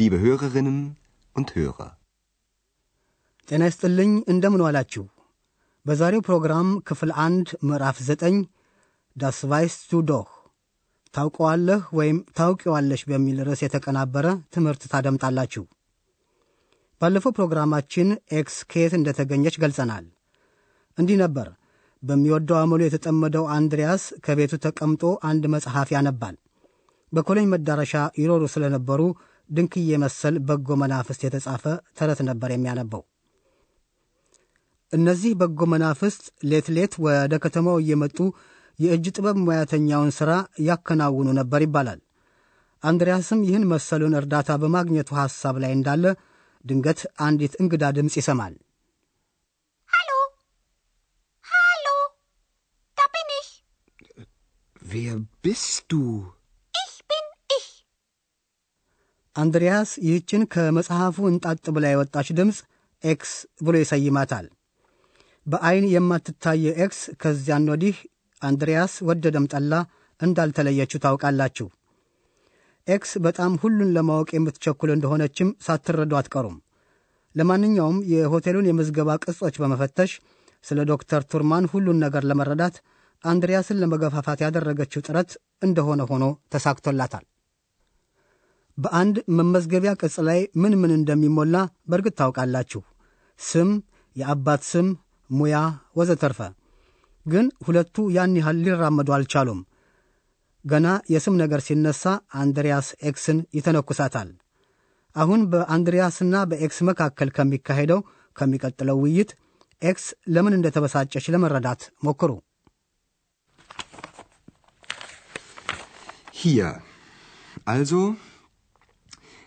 Liebe Hörerinnen und Hörer. ጤና ይስጥልኝ እንደምን ዋላችሁ። በዛሬው ፕሮግራም ክፍል አንድ ምዕራፍ ዘጠኝ Das weißt ታውቀዋለህ ወይም ታውቂዋለሽ በሚል ርዕስ የተቀናበረ ትምህርት ታደምጣላችሁ። ባለፈው ፕሮግራማችን ኤክስ ከየት እንደተገኘች ገልጸናል። እንዲህ ነበር። በሚወደው አመሉ የተጠመደው አንድሪያስ ከቤቱ ተቀምጦ አንድ መጽሐፍ ያነባል። በኮሎኝ መዳረሻ ይኖሩ ስለነበሩ ድንክዬ መሰል በጎ መናፍስት የተጻፈ ተረት ነበር የሚያነበው። እነዚህ በጎ መናፍስት ሌት ሌት ወደ ከተማው እየመጡ የእጅ ጥበብ ሙያተኛውን ሥራ ያከናውኑ ነበር ይባላል። አንድሪያስም ይህን መሰሉን እርዳታ በማግኘቱ ሐሳብ ላይ እንዳለ ድንገት አንዲት እንግዳ ድምፅ ይሰማል። Hallo? Hallo? Da bin ich. Wer bist du? Ich bin ich. አንድሪያስ ይህችን ከመጽሐፉ እንጣጥ ብላ የወጣች ድምፅ ኤክስ ብሎ ይሰይማታል። በዐይን የማትታየው ኤክስ ከዚያን ወዲህ አንድሪያስ ወደደም ጠላ እንዳልተለየችው ታውቃላችሁ። ኤክስ በጣም ሁሉን ለማወቅ የምትቸኩል እንደሆነችም ሳትረዱ አትቀሩም። ለማንኛውም የሆቴሉን የምዝገባ ቅጾች በመፈተሽ ስለ ዶክተር ቱርማን ሁሉን ነገር ለመረዳት አንድሪያስን ለመገፋፋት ያደረገችው ጥረት እንደሆነ ሆኖ ተሳክቶላታል። በአንድ መመዝገቢያ ቅጽ ላይ ምን ምን እንደሚሞላ በእርግጥ ታውቃላችሁ። ስም፣ የአባት ስም፣ ሙያ ወዘተርፈ። ግን ሁለቱ ያን ያህል ሊራመዱ አልቻሉም። ገና የስም ነገር ሲነሳ አንድሪያስ ኤክስን ይተነኩሳታል። አሁን በአንድሪያስና በኤክስ መካከል ከሚካሄደው ከሚቀጥለው ውይይት ኤክስ ለምን እንደተበሳጨች ለመረዳት ሞክሩ። Hier. Also,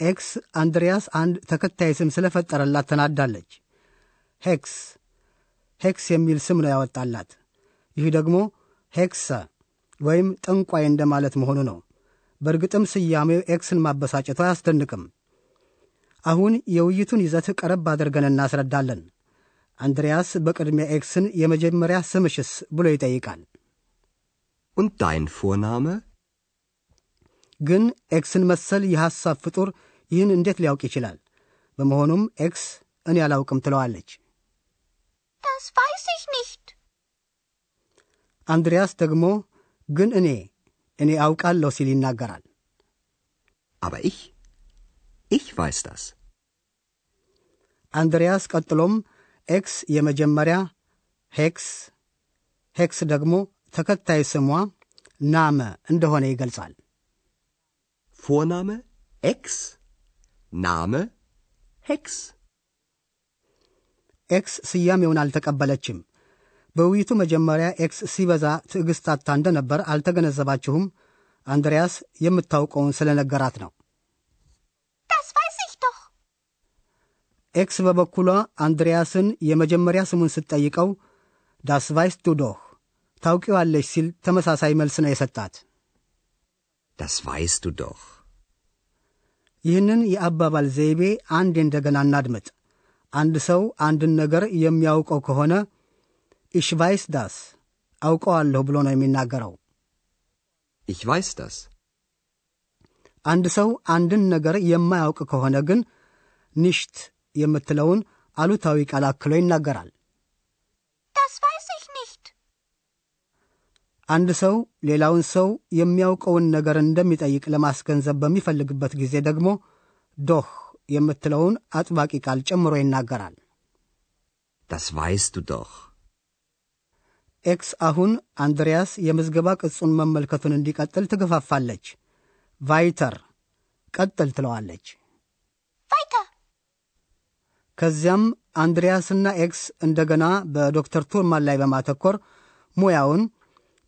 ኤክስ አንድሪያስ አንድ ተከታይ ስም ስለፈጠረላት ተናዳለች። ሄክስ ሄክስ የሚል ስም ነው ያወጣላት። ይህ ደግሞ Hexe ወይም ጠንቋይ እንደማለት መሆኑ ነው። በእርግጥም ስያሜው ኤክስን ማበሳጨቱ አያስደንቅም። አሁን የውይይቱን ይዘት ቀረብ አድርገን እናስረዳለን። አንድሪያስ በቅድሚያ ኤክስን የመጀመሪያ ስምሽስ ብሎ ይጠይቃል። Und dein Vorname? ግን ኤክስን መሰል የሐሳብ ፍጡር ይህን እንዴት ሊያውቅ ይችላል? በመሆኑም ኤክስ እኔ አላውቅም ትለዋለች። Das weiß ich nicht. አንድሪያስ ደግሞ ግን እኔ እኔ አውቃለሁ ሲል ይናገራል። Aber ich, ich weiß das. አንድሪያስ ቀጥሎም ኤክስ የመጀመሪያ ሄክስ ሄክስ ደግሞ ተከታይ ስሟ Name እንደሆነ ይገልጻል። Vorname Ex, Name Hex. ኤክስ ስያሜውን አልተቀበለችም። በውይይቱ መጀመሪያ ኤክስ ሲበዛ ትዕግሥት አጥታ እንደነበር አልተገነዘባችሁም? አንድሪያስ የምታውቀውን ስለነገራት ነው።. ኤክስ በበኩሏ አንድሪያስን የመጀመሪያ ስሙን ስትጠይቀው Das weißt du doch ታውቂዋለሽ ሲል ተመሳሳይ መልስ ነው የሰጣት። Das weißt du doch. ይህንን የአባባል ዘይቤ አንዴ እንደገና እናድምጥ። አንድ ሰው አንድን ነገር የሚያውቀው ከሆነ ቫይስ ዳስ አውቀዋለሁ ብሎ ነው የሚናገረው። Ich weiß das. አንድ ሰው አንድን ነገር የማያውቅ ከሆነ ግን ኒሽት የምትለውን አሉታዊ ቃል አክሎ ይናገራል። Das weiß ich nicht. አንድ ሰው ሌላውን ሰው የሚያውቀውን ነገር እንደሚጠይቅ ለማስገንዘብ በሚፈልግበት ጊዜ ደግሞ doch የምትለውን አጥባቂ ቃል ጨምሮ ይናገራል። Das weißt du doch. ኤክስ አሁን አንድሪያስ የምዝገባ ቅጹን መመልከቱን እንዲቀጥል ትገፋፋለች። Weiter ቀጥል ትለዋለች። Weiter. ከዚያም አንድሪያስና ኤክስ እንደገና በዶክተር ቱርማን ላይ በማተኮር ሙያውን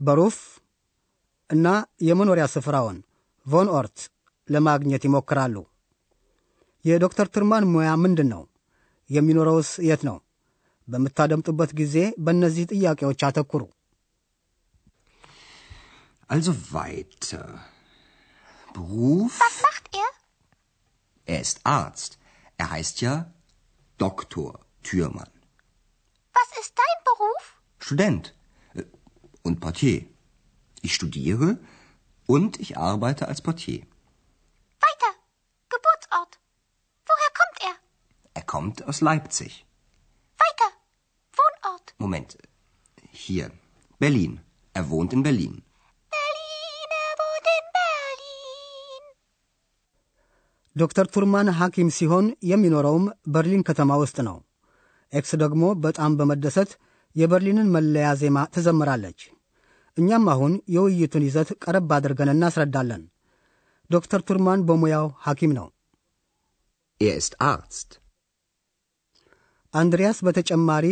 Beruf እና የመኖሪያ ስፍራውን Wohnort ለማግኘት ይሞክራሉ። የዶክተር ቱርማን ሙያ ምንድን ነው? የሚኖረውስ የት ነው? በምታደምጡበት ጊዜ በእነዚህ ጥያቄዎች አተኩሩ። Also weiter. Beruf? Was macht er? Er ist Arzt. Er heißt ja Doktor Thürmann. Was ist dein Beruf? Student äh, und Portier. Ich studiere und ich arbeite als Portier. Weiter. Geburtsort. Woher kommt er? Er kommt aus Leipzig. Weiter. Wohnort. Moment. Hier. Berlin. Er wohnt in Berlin. Berlin, er wohnt in Berlin. ዶክተር ቱርማን ሐኪም ሲሆን የሚኖረውም በርሊን ከተማ ውስጥ ነው። ኤክስ ደግሞ በጣም በመደሰት የበርሊንን መለያ ዜማ ትዘምራለች። እኛም አሁን የውይይቱን ይዘት ቀረብ አድርገን እናስረዳለን። ዶክተር ቱርማን በሙያው ሐኪም ነው። Er ist Arzt. አንድሪያስ በተጨማሪ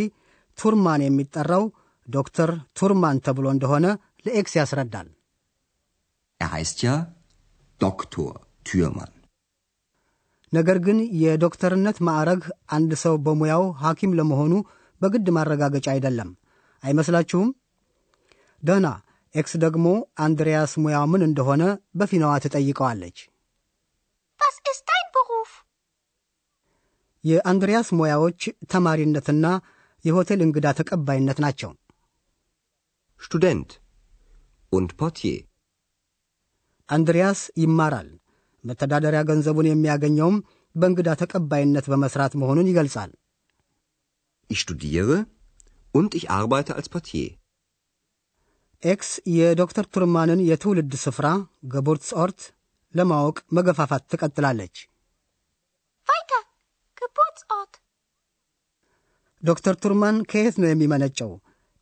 ቱርማን የሚጠራው ዶክተር ቱርማን ተብሎ እንደሆነ ለኤክስ ያስረዳል። Er heißt ja Doktor Thürmann. ነገር ግን የዶክተርነት ማዕረግ አንድ ሰው በሙያው ሐኪም ለመሆኑ በግድ ማረጋገጫ አይደለም። አይመስላችሁም? ደህና። ኤክስ ደግሞ አንድሪያስ ሙያው ምን እንደሆነ በፊናዋ ትጠይቀዋለች።? የአንድሪያስ ሙያዎች ተማሪነትና የሆቴል እንግዳ ተቀባይነት ናቸው። Student und Portier. አንድሪያስ ይማራል። መተዳደሪያ ገንዘቡን የሚያገኘውም በእንግዳ ተቀባይነት በመስራት መሆኑን ይገልጻል። Ich studiere und ich arbeite als Portier. ኤክስ የዶክተር ቱርማንን የትውልድ ስፍራ Geburtsort ለማወቅ መገፋፋት ትቀጥላለች። Weiter. Geburtsort. ዶክተር ቱርማን ከየት ነው የሚመነጨው?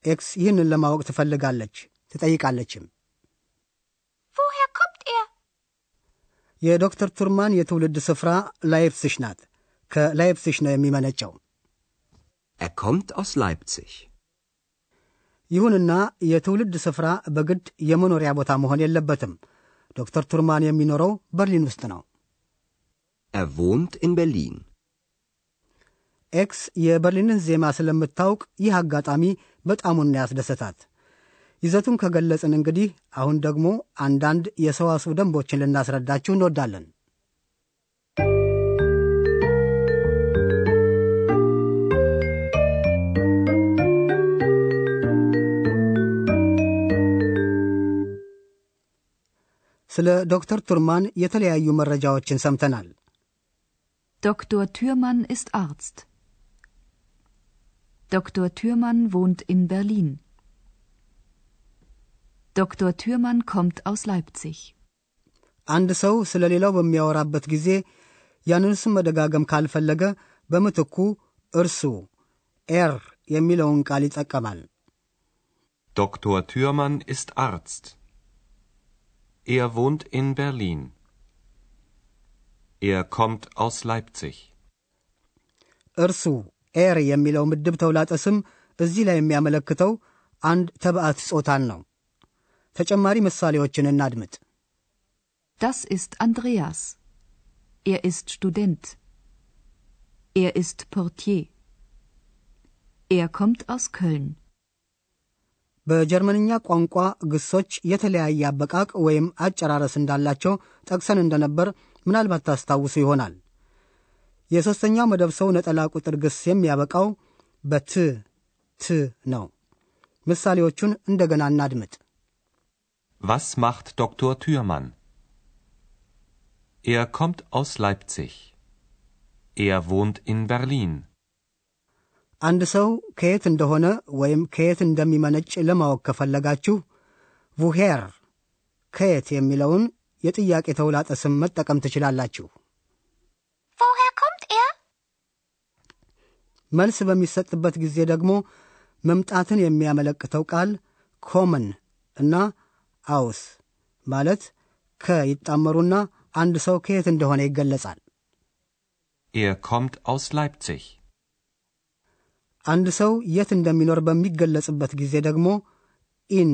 ኤክስ ይህንን ለማወቅ ትፈልጋለች ትጠይቃለችም። Woher kommt er? የዶክተር ቱርማን የትውልድ ስፍራ ላይፕሲሽ ናት። ከላይፕሲሽ ነው የሚመነጨው። Er kommt aus Leipzig. ይሁንና የትውልድ ስፍራ በግድ የመኖሪያ ቦታ መሆን የለበትም። ዶክተር ቱርማን የሚኖረው በርሊን ውስጥ ነው። Er wohnt in Berlin. ኤክስ የበርሊንን ዜማ ስለምታውቅ ይህ አጋጣሚ በጣሙን ነው ያስደሰታት። ይዘቱን ከገለጽን እንግዲህ አሁን ደግሞ አንዳንድ የሰዋስው ደንቦችን ልናስረዳችሁ እንወዳለን። ስለ ዶክተር ቱርማን የተለያዩ መረጃዎችን ሰምተናል። Dr. Thürmann ist Arzt. Dr. Thürmann wohnt in Berlin. Dr. Thürmann kommt aus Leipzig. አንድ ሰው ስለ ሌላው በሚያወራበት ጊዜ ያንን ስም መደጋገም ካልፈለገ በምትኩ እርሱ ኤር የሚለውን ቃል ይጠቀማል። Dr. Thürmann ist Arzt. Er wohnt in Berlin. Er kommt aus Leipzig. እርሱ ኤር የሚለው ምድብ ተውላጠ ስም እዚህ ላይ የሚያመለክተው አንድ ተባዕት ጾታን ነው። ተጨማሪ ምሳሌዎችን እናድምጥ። Das ist Andreas. Er ist Student. Er ist Portier. Er kommt aus Köln. በጀርመንኛ ቋንቋ ግሶች የተለያየ አበቃቅ ወይም አጨራረስ እንዳላቸው ጠቅሰን እንደነበር ምናልባት ታስታውሱ ይሆናል። የሦስተኛው መደብ ሰው ነጠላ ቁጥር ግስ የሚያበቃው በት ት ነው። ምሳሌዎቹን እንደገና እናድምጥ። Was macht Dr. Thürmann? Er kommt aus Leipzig. Er wohnt in Berlin. አንድ ሰው ከየት እንደሆነ ወይም ከየት እንደሚመነጭ ለማወቅ ከፈለጋችሁ ቡሄር ከየት የሚለውን የጥያቄ ተውላጠ ስም መጠቀም ትችላላችሁ። er? መልስ በሚሰጥበት ጊዜ ደግሞ መምጣትን የሚያመለክተው ቃል ኮመን እና አውስ ማለት ከ ይጣመሩና አንድ ሰው ከየት እንደሆነ ይገለጻል። Er kommt aus Leipzig. አንድ ሰው የት እንደሚኖር በሚገለጽበት ጊዜ ደግሞ ኢን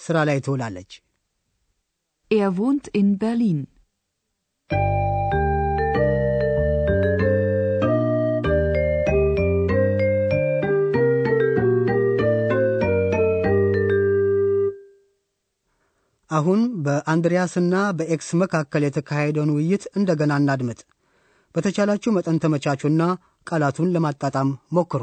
ስራ ላይ ትውላለች። Er wohnt in Berlin. አሁን በአንድሪያስና በኤክስ መካከል የተካሄደውን ውይይት እንደገና እናድምጥ። በተቻላችሁ መጠን ተመቻቹና ቃላቱን ለማጣጣም ሞክሩ።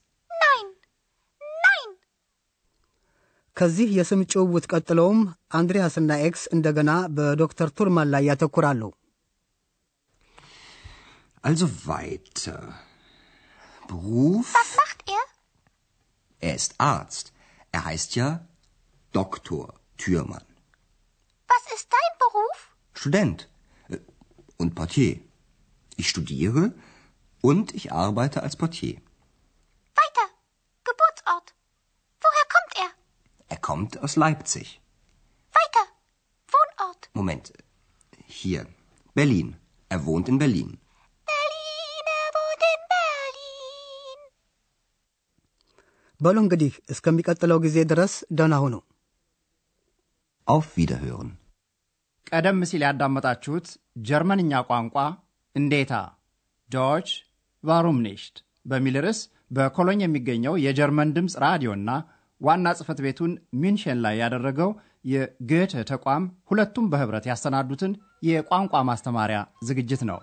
ከዚህ የስም ጭውውት ቀጥለውም አንድሪያስና ኤክስ እንደገና በዶክተር ቱርማን ላይ ያተኩራሉ። Also weiter. Beruf? Was macht er? Er ist Arzt. Er heißt ja Doktor Türmann. Was ist dein Beruf? Student äh, und Portier. Ich studiere und ich arbeite als Portier. Weiter. Geburtsort. Woher kommt er? Er kommt aus Leipzig. Weiter. Wohnort. Moment. Hier. Berlin. Er wohnt in Berlin. Berlin, er wohnt in Berlin. በሉ እንግዲህ እስከሚቀጥለው ጊዜ ድረስ ደህና ሁኑ። Auf Wiederhören. ቀደም ሲል ያዳመጣችሁት ጀርመንኛ ቋንቋ እንዴታ ዶች ቫሩም ኒሽት በሚል ርዕስ በኮሎኝ የሚገኘው የጀርመን ድምፅ ራዲዮና ዋና ጽሕፈት ቤቱን ሚንሽን ላይ ያደረገው የጎተ ተቋም ሁለቱም በኅብረት ያሰናዱትን የቋንቋ ማስተማሪያ ዝግጅት ነው።